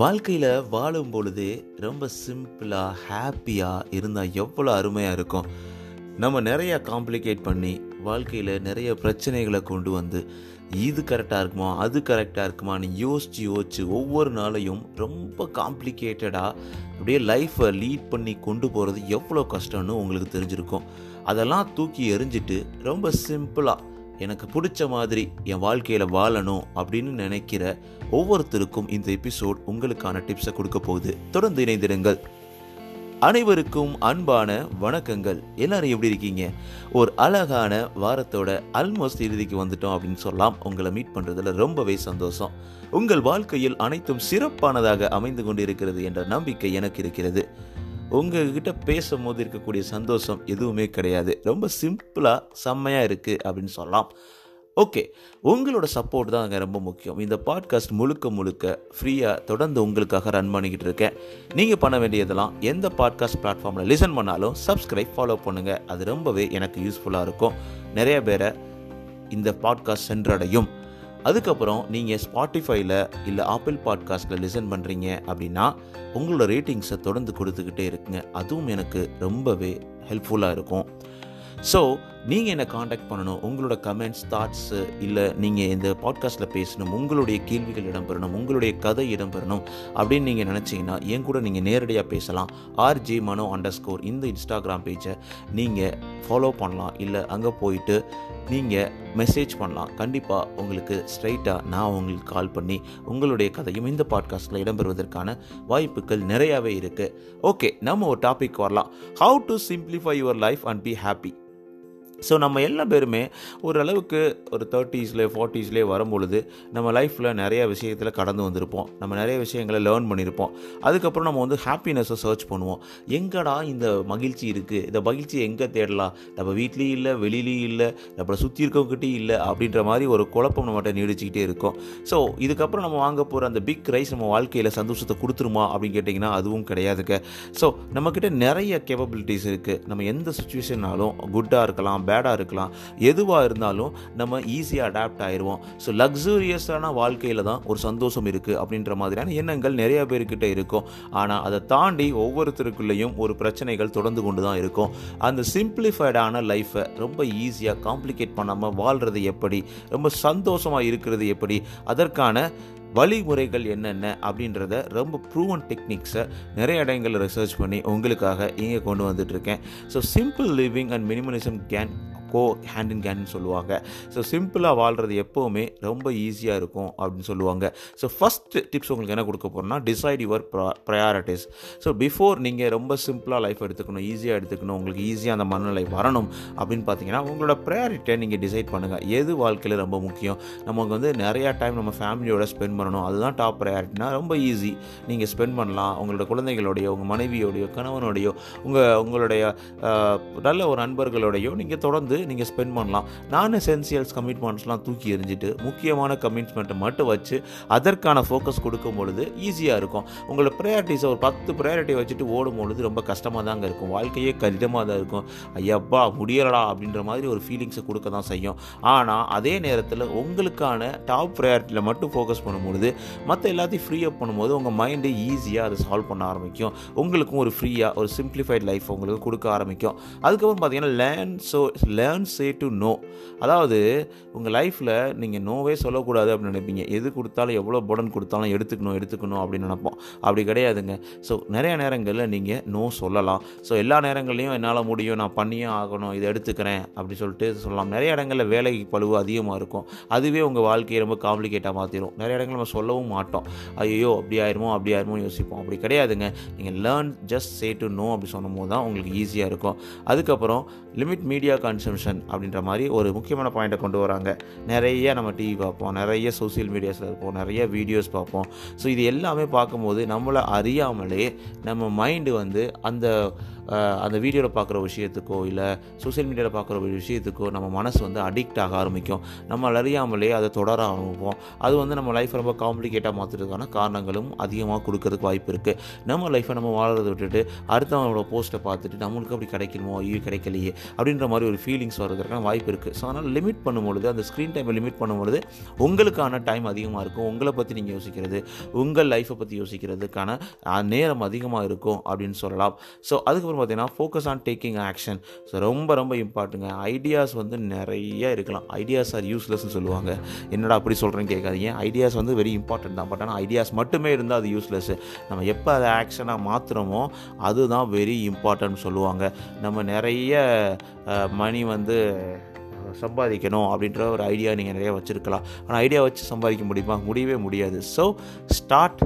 வாழ்க்கையில் வாழும் பொழுதே ரொம்ப சிம்பிளாக ஹாப்பியாக இருந்தால் எவ்வளோ அருமையாக இருக்கும். நம்ம நிறையா காம்ப்ளிகேட் பண்ணி வாழ்க்கையில் நிறைய பிரச்சனைகளை கொண்டு வந்து இது கரெக்டாக இருக்குமா அது கரெக்டாக இருக்குமான்னு யோசித்து யோசித்து ஒவ்வொரு நாளையும் ரொம்ப காம்ப்ளிகேட்டடாக அப்படியே லைஃப்பை லீட் பண்ணி கொண்டு போகிறது எவ்வளோ கஷ்டம்னு உங்களுக்கு தெரிஞ்சிருக்கும். அதெல்லாம் தூக்கி எறிஞ்சிட்டு ரொம்ப சிம்பிளாக எனக்கு பிடிச்ச மாதிரி என் வாழ்க்கையில் வாழணும் அப்படின்னு நினைக்கிற ஒவ்வொருத்தருக்கும் இந்த எபிசோட் உங்களுக்கான டிப்ஸை கொடுக்க போகுது. தொடர்ந்து இணைந்திருங்கள். அனைவருக்கும் அன்பான வணக்கங்கள். எல்லாரும் எப்படி இருக்கீங்க? ஒரு அழகான வாரத்தோட ஆல்மோஸ்ட் இறுதிக்கு வந்துட்டோம் அப்படின்னு சொல்லலாம். உங்களை மீட் பண்ணுறதுல ரொம்பவே சந்தோஷம். உங்கள் வாழ்க்கையில் அனைத்தும் சிறப்பானதாக அமைந்து கொண்டிருக்கிறது என்ற நம்பிக்கை எனக்கு இருக்கிறது. உங்ககிட்ட பேசும்போது இருக்கக்கூடிய சந்தோஷம் எதுவுமே கிடையாது. ரொம்ப சிம்பிளாக செம்மையாக இருக்குது அப்படின்னு சொல்லலாம். ஓகே உங்களோட சப்போர்ட் தான் அங்கே ரொம்ப முக்கியம். இந்த பாட்காஸ்ட் முழுக்க முழுக்க ஃப்ரீயாக தொடர்ந்து உங்களுக்காக ரன் பண்ணிக்கிட்டு இருக்கேன். நீங்கள் பண்ண வேண்டியதெல்லாம் எந்த பாட்காஸ்ட் பிளாட்ஃபார்மில் லிசன் பண்ணாலும் சப்ஸ்கிரைப் ஃபாலோ பண்ணுங்கள் அது ரொம்பவே எனக்கு யூஸ்ஃபுல்லாக இருக்கும். நிறைய பேரை இந்த பாட்காஸ்ட் சென்றடையும். அதுக்கப்புறம் நீங்கள் ஸ்பாட்டிஃபைல இல்லை ஆப்பிள் பாட்காஸ்ட்டில் லிசன் பண்ணுறீங்க அப்படின்னா உங்களோட ரேட்டிங்ஸை தொடர்ந்து கொடுத்துக்கிட்டே இருக்குங்க. அதுவும் எனக்கு ரொம்பவே ஹெல்ப்ஃபுல்லாக இருக்கும். ஸோ நீங்கள் என்னை காண்டாக்ட் பண்ணணும்? உங்களோட கமெண்ட்ஸ் தாட்ஸு இல்லை நீங்கள் இந்த பாட்காஸ்ட்டில் பேசணும் உங்களுடைய கேள்விகள் இடம்பெறணும் உங்களுடைய கதை இடம்பெறணும் அப்படின்னு நீங்கள் நினச்சிங்கன்னா என் கூட நீங்கள் நேரடியாக பேசலாம். ஆர்ஜே மனோ அண்டர் ஸ்கோர் இந்த இன்ஸ்டாகிராம் பேஜை நீங்கள் ஃபாலோ பண்ணலாம். இல்லை அங்கே போயிட்டு நீங்கள் மெசேஜ் பண்ணலாம். கண்டிப்பாக உங்களுக்கு ஸ்ட்ரைட்டாக நான் உங்களுக்கு கால் பண்ணி உங்களுடைய கதையும் இந்த பாட்காஸ்ட்டில் இடம்பெறுவதற்கான வாய்ப்புகள் நிறையாவே இருக்குது ஓகே நம்ம ஒரு டாபிக் வரலாம். How to simplify your life and be happy so நம்ம எல்லா பேருமே ஓரளவுக்கு ஒரு தேர்ட்டிஸ்லேயே ஃபார்ட்டிஸ்லேயே வரும்பொழுது நம்ம லைஃப்பில் நிறைய விஷயத்தில் கடந்து வந்திருப்போம். நம்ம நிறைய விஷயங்களை லேர்ன் பண்ணியிருப்போம் அதுக்கப்புறம் நம்ம வந்து ஹாப்பினஸை சர்ச் பண்ணுவோம். எங்கடா இந்த மகிழ்ச்சி இருக்குது இந்த மகிழ்ச்சி எங்கே தேடலாம்? நம்ம வீட்லேயும் இல்லை வெளியிலையும் இல்லை நம்மளை சுற்றி இருக்கவங்ககிட்டையும் இல்லை அப்படின்ற மாதிரி ஒரு குழப்பம் நம்மகிட்ட நீடிச்சுக்கிட்டே இருக்கும். ஸோ இதுக்கப்புறம் நம்ம வாங்க போகிற அந்த பிக் ரைஸ் நம்ம வாழ்க்கையில் சந்தோஷத்தை கொடுத்துருமா அப்படின்னு கேட்டிங்கன்னா அதுவும் கிடையாதுங்க. ஸோ நம்மக்கிட்ட நிறைய கேப்பபிலிட்டிஸ் இருக்குது நம்ம எந்த சுச்சுவேஷன்னாலும் குட்டாக இருக்கலாம் பேடாக இருக்கலாம். எதுவாக இருந்தாலும் நம்ம ஈஸியாக அடாப்ட் ஆயிடுவோம் ஸோ லக்ஸூரியஸான வாழ்க்கையில் தான் ஒரு சந்தோஷம் இருக்குது அப்படின்ற மாதிரியான எண்ணங்கள் நிறைய பேர்கிட்ட இருக்கும். ஆனால் அதை தாண்டி ஒவ்வொருத்தருக்குள்ளேயும் ஒரு பிரச்சனைகள் தொடர்ந்து கொண்டு தான் இருக்கும். அந்த சிம்பிளிஃபைடான லைஃப்பை ரொம்ப ஈஸியாக காம்ப்ளிகேட் பண்ணாமல் வாழ்கிறது எப்படி? ரொம்ப சந்தோஷமாக இருக்கிறது எப்படி? அதற்கான வழிமுறைகள் என்னென்ன? அப்படின்றத ரொம்ப ப்ரூவன் டெக்னிக்ஸை நிறைய இடங்களில் ரிசர்ச் பண்ணி உங்களுக்காக இங்கே கொண்டு வந்துட்டுருக்கேன் so simple living and minimalism can go hand in கேன்னு சொல்லுவாங்க. ஸோ சிம்பிளாக வாழ்கிறது எப்போவுமே ரொம்ப ஈஸியாக இருக்கும் அப்படின்னு சொல்லுவாங்க. ஸோ ஃபஸ்ட்டு டிப்ஸ் உங்களுக்கு என்ன கொடுக்க போகிறோம்னா decide your priorities so before நீங்கள் ரொம்ப சிம்பிளாக லைஃப் எடுத்துக்கணும் ஈஸியாக எடுத்துக்கணும் உங்களுக்கு ஈஸியாக அந்த மனநிலை வரணும் அப்படின்னு பார்த்தீங்கன்னா உங்களோட ப்ரையாரிட்டியை நீங்கள் டிசைட் பண்ணுங்கள் எது வாழ்க்கையில் ரொம்ப முக்கியம்? நமக்கு வந்து நிறையா டைம் நம்ம ஃபேமிலியோட ஸ்பெண்ட் பண்ணணும். அதுதான் டாப் ப்ரையாரிட்டினா ரொம்ப ஈஸி நீங்கள் ஸ்பெண்ட் பண்ணலாம். உங்களோட குழந்தைகளோடையோ உங்கள் மனைவியோடையோ கணவனோடையோ உங்கள் உங்களுடைய நல்ல ஒரு நண்பர்களோடையோ நீங்கள் தொடர்ந்து நீங்கள் ஸ்பெண்ட் பண்ணலாம். நான் எசென்சியல்ஸ் கமிட்மெண்ட்ஸ்லாம் தூக்கி எறிஞ்சிட்டு முக்கியமான கமிட்மெண்ட்டை மட்டும் வச்சு அதற்கான ஃபோக்கஸ் கொடுக்கும் பொழுது ஈஸியாக இருக்கும். உங்களோட ப்ரையாரிட்டிஸை ஒரு பத்து ப்ரையாரிட்டி வச்சுட்டு ஓடும் பொழுது ரொம்ப கஷ்டமாக தாங்க இருக்கும். வாழ்க்கையே கடினமாக தான் இருக்கும். ஐயப்பா முடியலடா அப்படின்ற மாதிரி ஒரு ஃபீலிங்ஸை கொடுக்க தான் செய்யும். ஆனால் அதே நேரத்தில் உங்களுக்கான டாப் ப்ரையாரிட்டியில் மட்டும் ஃபோக்கஸ் பண்ணும்பொழுது மற்ற எல்லாத்தையும் ஃப்ரீ அப் பண்ணும்போது உங்கள் மைண்டு ஈஸியாக அதை சால்வ் பண்ண ஆரம்பிக்கும். உங்களுக்கும் ஒரு ஃப்ரீயாக ஒரு சிம்பிளிஃபைட் லைஃப் உங்களுக்கு கொடுக்க ஆரம்பிக்கும். அதுக்கப்புறம் பார்த்தீங்கன்னா learn so learn learn say to no அதாவது உங்கள் லைஃப்பில் நீங்கள் நோவே சொல்லக்கூடாது அப்படின்னு நினைப்பீங்க. எது கொடுத்தாலும் எவ்வளோ படன் கொடுத்தாலும் எடுத்துக்கணும் எடுத்துக்கணும் அப்படின்னு நினைப்போம். அப்படி கிடையாதுங்க. ஸோ நிறைய நேரங்களில் நீங்கள் நோ சொல்லலாம். ஸோ எல்லா நேரங்களையும் என்னால் முடியும் நான் பண்ணியே ஆகணும் இதை எடுத்துக்கிறேன் அப்படி சொல்லிட்டு சொல்லலாம். நிறைய இடங்களில் வேலைக்கு பழுவு அதிகமாக இருக்கும். அதுவே உங்கள் வாழ்க்கையை ரொம்ப காம்ப்ளிகேட்டாக மாற்றிடும் நிறைய இடங்கள் நம்ம சொல்லவும் மாட்டோம். ஐயோ அப்படி ஆயிருமோ அப்படி ஆயிருமோ யோசிப்போம். அப்படி கிடையாதுங்க. நீங்கள் learn just say to no அப்படி சொன்னும்போது தான் உங்களுக்கு ஈஸியாக இருக்கும். அதுக்கப்புறம் லிமிட் மீடியா கன்சம்ஷன் அப்படின்ற மாதிரி ஒரு முக்கியமான பாயிண்ட்டை கொண்டு வராங்க. நிறைய நம்ம டிவி பார்ப்போம் நிறைய சோசியல் மீடியாஸில் இருப்போம் நிறைய வீடியோஸ் பார்ப்போம். ஸோ இது எல்லாமே பார்க்கும்போது நம்மளை அறியாமலே நம்ம மைண்டு வந்து அந்த அந்த வீடியோவில் பார்க்குற விஷயத்துக்கோ இல்லை சோஷியல் மீடியாவில் பார்க்குற ஒரு விஷயத்துக்கோ நம்ம மனசு வந்து அடிக்ட் ஆக ஆரம்பிக்கும். நம்ம அறியாமலே அதை தொடர ஆரம்பிப்போம். அது வந்து நம்ம லைஃப்பை ரொம்ப காம்ப்ளிகேட்டாக மாற்றுறதுக்கான காரணங்களும் அதிகமாக கொடுக்கறதுக்கு வாய்ப்பு இருக்குது நம்ம லைஃப்பை நம்ம வாழறதை விட்டுட்டு அடுத்தவங்களோட போஸ்ட்டை பார்த்துட்டு நம்மளுக்கு அப்படி கிடைக்கணுமோ ஐயோ கிடைக்கலையே அப்படின்ற மாதிரி ஒரு ஃபீலிங்ஸ் வர்றதுக்கான வாய்ப்பு இருக்குது ஸோ அதனால் லிமிட் பண்ணும்பொழுது அந்த ஸ்க்ரீன் டைமை லிமிட் பண்ணும்பொழுது உங்களுக்கான டைம் அதிகமாக இருக்கும். உங்களை பற்றி நீங்கள் யோசிக்கிறது உங்கள் லைஃப்பை பற்றி யோசிக்கிறதுக்கான நேரம் அதிகமாக இருக்கும் அப்படின்னு சொல்லலாம். ஸோ அதுக்கப்புறம் பார்த்தீங்கன்னா focus on taking action so ரொம்ப ரொம்ப இம்பார்ட்டுங்க ஐடியாஸ் வந்து நிறைய இருக்கலாம். ஐடியாஸ் ஆர் யூஸ்லெஸ்னு சொல்லுவாங்க. என்னடா அப்படி சொல்கிறேன்னு கேட்காதீங்க. ஐடியாஸ் வந்து வெரி இம்பார்ட்டன்ட் தான். பட் ஆனால் ஐடியாஸ் மட்டுமே இருந்தால் அது யூஸ்லெஸ் நம்ம எப்போ அதை ஆக்ஷனாக மாற்றுறோமோ அதுதான் வெரி இம்பார்ட்டன்ட் சொல்லுவாங்க. நம்ம நிறைய மணி வந்து சம்பாதிக்கணும் அப்படின்ற ஒரு ஐடியா நீங்கள் நிறைய வச்சுருக்கலாம். ஆனால் ஐடியா வச்சு சம்பாதிக்க முடியுமா? முடியவே முடியாது. ஸோ ஸ்டார்ட்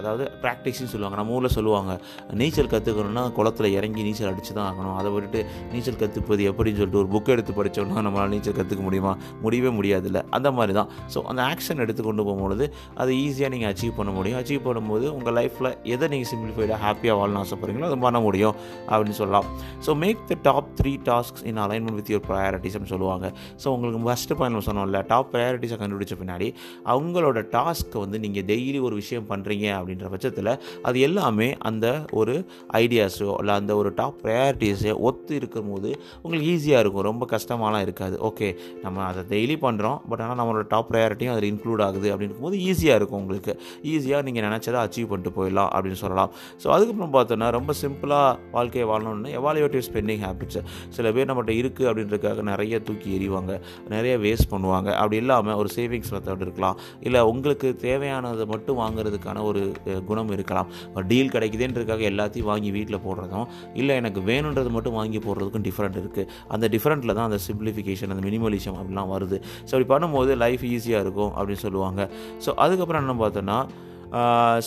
அதாவது ப்ராக்டிஸ்னு சொல்லுவாங்க. நம்ம ஊரில் சொல்லுவாங்க நீச்சல் கற்றுக்கணுன்னா குளத்துல இறங்கி நீச்சல் அடித்து தான் ஆகணும். அதை விட்டுட்டு நீச்சல் கற்றுப்பது எப்படின்னு சொல்லிட்டு ஒரு புக் எடுத்து படித்தோம்னா நம்மளால் நீச்சல் கற்றுக்க முடியுமா? முடியவே முடியாதுல்ல. அந்த மாதிரி தான். ஸோ அந்த ஆக்ஷன் எடுத்து கொண்டு போகும்பொழுது அதை ஈஸியாக நீங்கள் அச்சீவ் பண்ண முடியும். அச்சீவ் பண்ணும்போது உங்கள் லைஃப்பில் எதை நீங்கள் சிம்பிளிஃபைடாக ஹாப்பியாக வாழணும் ஆசைப்படுறீங்களோ அதை பண்ண முடியும் அப்படின்னு சொல்லலாம். So make the top three tasks in alignment with your ப்ரையாரிட்டிஸ்னு சொல்லுவாங்க. ஸோ உங்களுக்கு ஃபஸ்ட்டு பாயிண்ட் சொன்னோம்ல டாப் ப்ரையாரிட்டிஸை கண்டுபிடிச்ச பின்னாடி அவங்களோட டாஸ்க்கை வந்து நீங்கள் டெய்லி ஒரு விஷயம் பண்ணுறீங்க அப்படின்ற பட்சத்தில் அது எல்லாமே அந்த ஒரு ஐடியாஸோ இல்லை அந்த ஒரு டாப் ப்ரையாரிட்டிஸோ ஒத்து இருக்கும் போது உங்களுக்கு ஈஸியாக இருக்கும். ரொம்ப கஷ்டமாலாம் இருக்காது. ஓகே நம்ம அதை டெய்லி பண்ணுறோம் பட் ஆனால் நம்மளோட டாப் ப்ரையாரிட்டியும் அதில் இன்க்ளூட் ஆகுது அப்படின்னு போது ஈஸியாக இருக்கும் உங்களுக்கு. ஈஸியாக நீங்கள் நினச்சதை அச்சீவ் பண்ணிட்டு போயிடலாம் அப்படின்னு சொல்லலாம். ஸோ அதுக்கப்புறம் பார்த்தோன்னா ரொம்ப சிம்பிளாக வாழ்க்கையை வாழணும்னு எவாலுவேட்டிவ் ஸ்பெண்டிங் ஹேபிட்ஸ் சில பேர் நம்மகிட்ட இருக்குது அப்படின்றதுக்காக நிறைய தூக்கி எறிவாங்க. நிறைய வேஸ்ட் பண்ணுவாங்க. அப்படி இல்லாமல் ஒரு சேவிங்ஸ் மெத்தட் இருக்கலாம். இல்லை உங்களுக்கு தேவையானதை மட்டும் வாங்குறதுக்கான ஒரு குணம் இருக்கலாம். டீல் கிடைக்குதுன்றதுக்காக எல்லாத்தையும் வாங்கி வீட்டில் போடுறதும் இல்லை எனக்கு வேணுன்றது மட்டும் வாங்கி போடுறதுக்கும் டிஃப்ரெண்ட் இருக்குது அந்த டிஃப்ரெண்ட்டில் தான் அந்த சிம்பிளிஃபிகேஷன் அந்த மினிமலிசம் அப்படிலாம் வருது. ஸோ அப்படி பண்ணும்போது லைஃப் ஈஸியாக இருக்கும் அப்படின்னு சொல்லுவாங்க. ஸோ அதுக்கப்புறம் என்ன பார்த்தோன்னா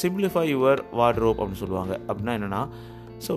சிம்பிளிஃபை யுவர் வார்ட்ரோப் அப்படின்னு சொல்லுவாங்க. அப்படின்னா என்னென்னா ஸோ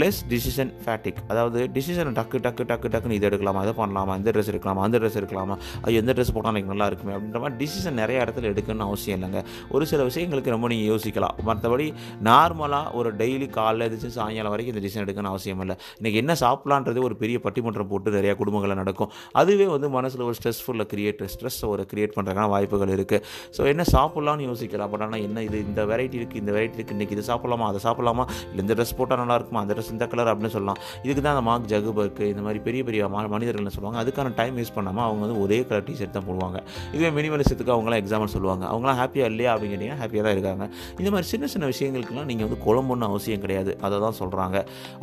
லெஸ் டிசிஷன் ஃபேட்டிக் அதாவது டிசிஷன் டக்கு டக்கு டக்கு டக்குன்னு இது எடுக்கலாமா அதை பண்ணலாமா இந்த ட்ரெஸ் எடுக்கலாமா அந்த ட்ரெஸ் எடுக்கலாமா ஐயோ எந்த ட்ரெஸ் போட்டால் எனக்கு நல்லா இருக்குமே அப்படின்ற மாதிரி டிசிஷன் நிறைய இடத்துல எடுக்கணும்னு அவசியம் இல்லைங்க. ஒரு சில விஷயங்களுக்கு ரொம்ப நீங்கள் யோசிக்கலாம். மற்றபடி நார்மலாக ஒரு டெய்லி காலைல எதிர்த்து சாயங்காலம் வரைக்கும் இந்த டிசிஷன் எடுக்கணும்னு அவசியம் இல்லை. இன்றைக்கி என்ன சாப்பிட்லான்றது ஒரு பெரிய பட்டிமன்றம் போட்டு நிறையா குடும்பங்களில் நடக்கும். அதுவே வந்து மனசில் ஒரு ஸ்ட்ரெஸ்ஃபுல்லை கிரியேட் ஸ்ட்ரெஸ் ஒரு கிரியேட் பண்ணுறதுக்கான வாய்ப்புகள் இருக்குது ஸோ என்ன சாப்பிட்லான்னு யோசிக்கலாம். பட் ஆனால் என்ன இது? இந்த வெரைட்டி இருக்குது இந்த வெரைட்டி இருக்குது இன்றைக்கி இது சாப்பிட்லாமா அதை சாப்பிட்லாமா? இல்லை இந்த ட்ரெஸ் போட்டால் நல்லா இருக்குமா அந்த ட்ரெஸ் இந்த கலர் அப்படின்னு சொல்லலாம். இதுக்கு தான் அந்த மார்க் ஜகுபர்க்கு இந்த மாதிரி பெரிய பெரிய மனிதர்கள்னு சொல்லுவாங்க. அதுக்கான டைம் வேஸ்ட் பண்ணாமல் அவங்க வந்து ஒரே கலர் டிஷர்ட் தான் போடுவாங்க. இதுவே மினிமலிசத்துக்கு அவங்களாம் எக்ஸாம்பிள் சொல்லுவாங்க. அவங்களாம் ஹாப்பியாக இல்லையா அப்படின்னு ஹாப்பியாக தான் இருக்காங்க. இந்த மாதிரி சின்ன சின்ன விஷயங்களுக்குலாம் நீங்கள் வந்து குழம்புன்னு அவசியம் கிடையாது. அதை தான் சொல்கிறாங்க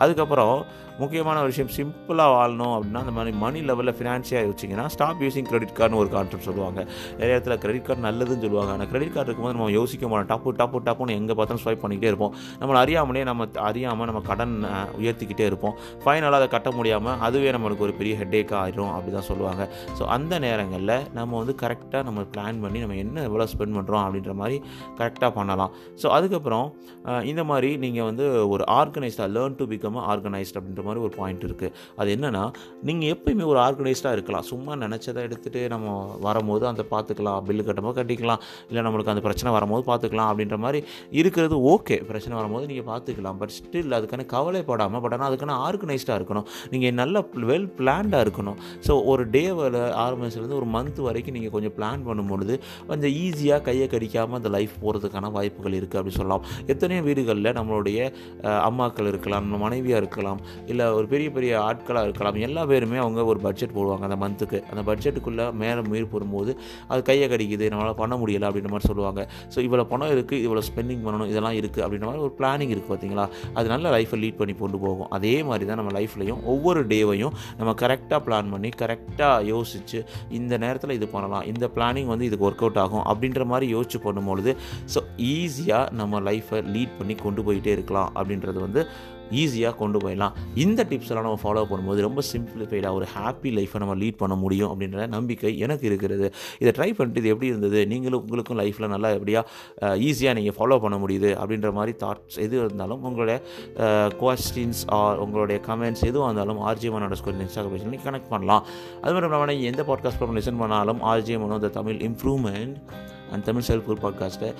அதுக்கப்புறம் முக்கியமான ஒரு விஷயம் சிம்பிளாக வாழணும் அப்படின்னா அந்த மாதிரி மணி லெவலில் ஃபினான்ஷியாக யோசிச்சிங்கன்னா ஸ்டாப் யூஸிங் கிரெடிட் கார்டுன்னு ஒரு கான்செப்ட் சொல்லுவாங்க. நிறைய இடத்துல கிரெடிட் கார்டு நல்லதுன்னு சொல்லுவாங்க. ஆனால் கிரெடிட் கார்டு இருக்கும்போது நம்ம யோசிக்க மாட்டோம். டப்பு டப்பு டப்புன்னு எங்கே பார்த்தாலும் ஸ்வைப் பண்ணிக்கிட்டே இருப்போம். நம்மளை அறியாமலே நம்ம அறியாமல் நம்ம கடன் உயர்த்திக்கிட்டே இருப்போம். ஃபைனலாக அதை கட்ட முடியாமல் அதுவே நம்மளுக்கு ஒரு பெரிய ஹெட்டேக்காக ஆயிரும் அப்படி தான் சொல்லுவாங்க. ஸோ அந்த நேரங்களில் நம்ம வந்து கரெக்டாக நம்ம பிளான் பண்ணி நம்ம என்ன எவ்வளோ ஸ்பெண்ட் பண்ணுறோம் அப்படின்ற மாதிரி கரெக்டாக பண்ணலாம். ஸோ அதுக்கப்புறம் இந்த மாதிரி நீங்கள் வந்து ஒரு ஆர்கனைஸ்டாக லேர்ன் டு பிகம் ஆர்கனைஸ்ட் அப்படின்ற மாதிரி ஒரு பாயிண்ட் இருக்குது அது என்னென்னா நீங்கள் எப்பயுமே ஒரு ஆர்கனைஸ்டாக இருக்கலாம். சும்மா நினச்சதை எடுத்துகிட்டு நம்ம வரும்போது அந்த பார்த்துக்கலாம் பில்லு கட்டும்போது கட்டிக்கலாம். இல்லை நம்மளுக்கு அந்த பிரச்சனை வரும்போது பார்த்துக்கலாம் அப்படின்ற மாதிரி இருக்கிறது ஓகே பிரச்சனை வரும்போது நீங்கள் பார்த்துக்கலாம். பட் ஸ்டில் அதுக்கான கவலைப்படாமல் பட் ஆனால் அதுக்கான ஆர்கனைஸ்டாக இருக்கணும். நீங்கள் நல்ல வெல் பிளான்டாக இருக்கணும். ஸோ ஒரு டேவில் ஆரம்பிச்சிலேருந்து ஒரு மந்த் வரைக்கும் நீங்கள் கொஞ்சம் பிளான் பண்ணும்பொழுது கொஞ்சம் ஈஸியாக கையை கடிக்காமல் அந்த லைஃப் போகிறதுக்கான வாய்ப்புகள் இருக்குது அப்படின்னு சொல்லலாம். எத்தனையோ வீடுகளில் நம்மளுடைய அம்மாக்கள் இருக்கலாம் நம்ம மனைவியாக இருக்கலாம் இல்லை ஒரு பெரிய பெரிய ஆட்களாக இருக்கலாம் எல்லா பேருமே அவங்க ஒரு பட்ஜெட் போடுவாங்க அந்த மந்த்துக்கு அந்த பட்ஜெட்டுக்குள்ளே மேலே மீறி போடும்போது அது கையை கடிக்குது நம்மளால் பண்ண முடியலை அப்படின்ற மாதிரி சொல்லுவாங்க. ஸோ இவ்வளோ பணம் இருக்குது இவ்வளோ ஸ்பெண்டிங் பண்ணணும் இதெல்லாம் இருக்குது அப்படின்ற மாதிரி ஒரு பிளானிங் இருக்குது பார்த்தீங்களா? அது நல்ல லைஃப்பை லீட் பண்ணி கொண்டு போகும். அதே மாதிரி தான் நம்ம லைஃப்லையும் ஒவ்வொரு டேவையும் நம்ம கரெக்டாக பிளான் பண்ணி கரெக்டாக யோசித்து இந்த நேரத்தில் இது பண்ணலாம் இந்த பிளானிங் வந்து இதுக்கு ஒர்க் அவுட் ஆகும் அப்படின்ற மாதிரி யோசிச்சு பண்ணும்பொழுது ஸோ ஈஸியாக நம்ம லைஃப்பை லீட் பண்ணி கொண்டு போயிட்டே இருக்கலாம் அப்படின்றது வந்து ஈஸியாக கொண்டு போயிடலாம். இந்த டிப்ஸ்லாம் நம்ம ஃபாலோ பண்ணும்போது ரொம்ப சிம்பிளிஃபைடாக ஒரு ஹாப்பி லைஃப்பை நம்ம லீட் பண்ண முடியும் அப்படின்ற நம்பிக்கை எனக்கு இருக்கிறது. இதை ட்ரை பண்ணிட்டு இது எப்படி இருந்தது? நீங்களும் உங்களுக்கும் லைஃப்பில் நல்லா எப்படியா ஈஸியாக நீங்கள் ஃபாலோ பண்ண முடியுது அப்படின்ற மாதிரி தாட்ஸ் எது இருந்தாலும் உங்களுடைய கொஸ்டின்ஸ் ஆர் உங்களுடைய கமெண்ட்ஸ் எதுவாக இருந்தாலும் ஆர்ஜிஎம் அண்டர் இன்ஸ்டாகிராம் பேஜில் நீங்கள் கனெக்ட் பண்ணலாம். அது மட்டும் இல்லாமல் நீங்கள் எந்த பாட்காஸ்ட் லிசன் பண்ணாலும் RGM the Tamil improvement and Tamil self group பாட்காஸ்ட்டை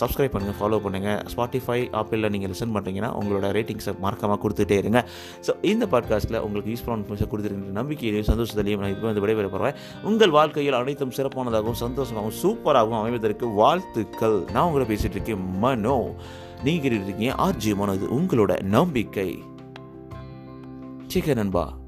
சப்ஸ்கிரைப் பண்ணுங்கள் ஃபாலோ பண்ணுங்கள் ஸ்பாட்டிஃபை ஆப்பிளில் நீங்கள் லிசன் பண்ணுறீங்கன்னா உங்களோட ரேட்டிங்ஸை மறக்காமல் கொடுத்துட்டே இருங்க. ஸோ இந்த பாட்காஸ்ட்டில் உங்களுக்கு யூஸ்ஃபுல்லான இன்ஃபர்மேஷன் கொடுத்துருக்கிற நம்பிக்கையிலையும் சந்தோஷத்திலையும் நான் இப்போ வந்து விடைபெற போகிறேன் உங்கள் வாழ்க்கையில் அனைத்தும் சிறப்பானதாகவும் சந்தோஷமாகவும் சூப்பராகவும் அமைவதற்கு வாழ்த்துக்கள். நான் உங்களை பேசிகிட்டு இருக்கேன் மனோ. நீங்கள் இருக்கீங்க ஆர்ஜி மனோ. இது உங்களோட நம்பிக்கை. சிக்க நண்பா.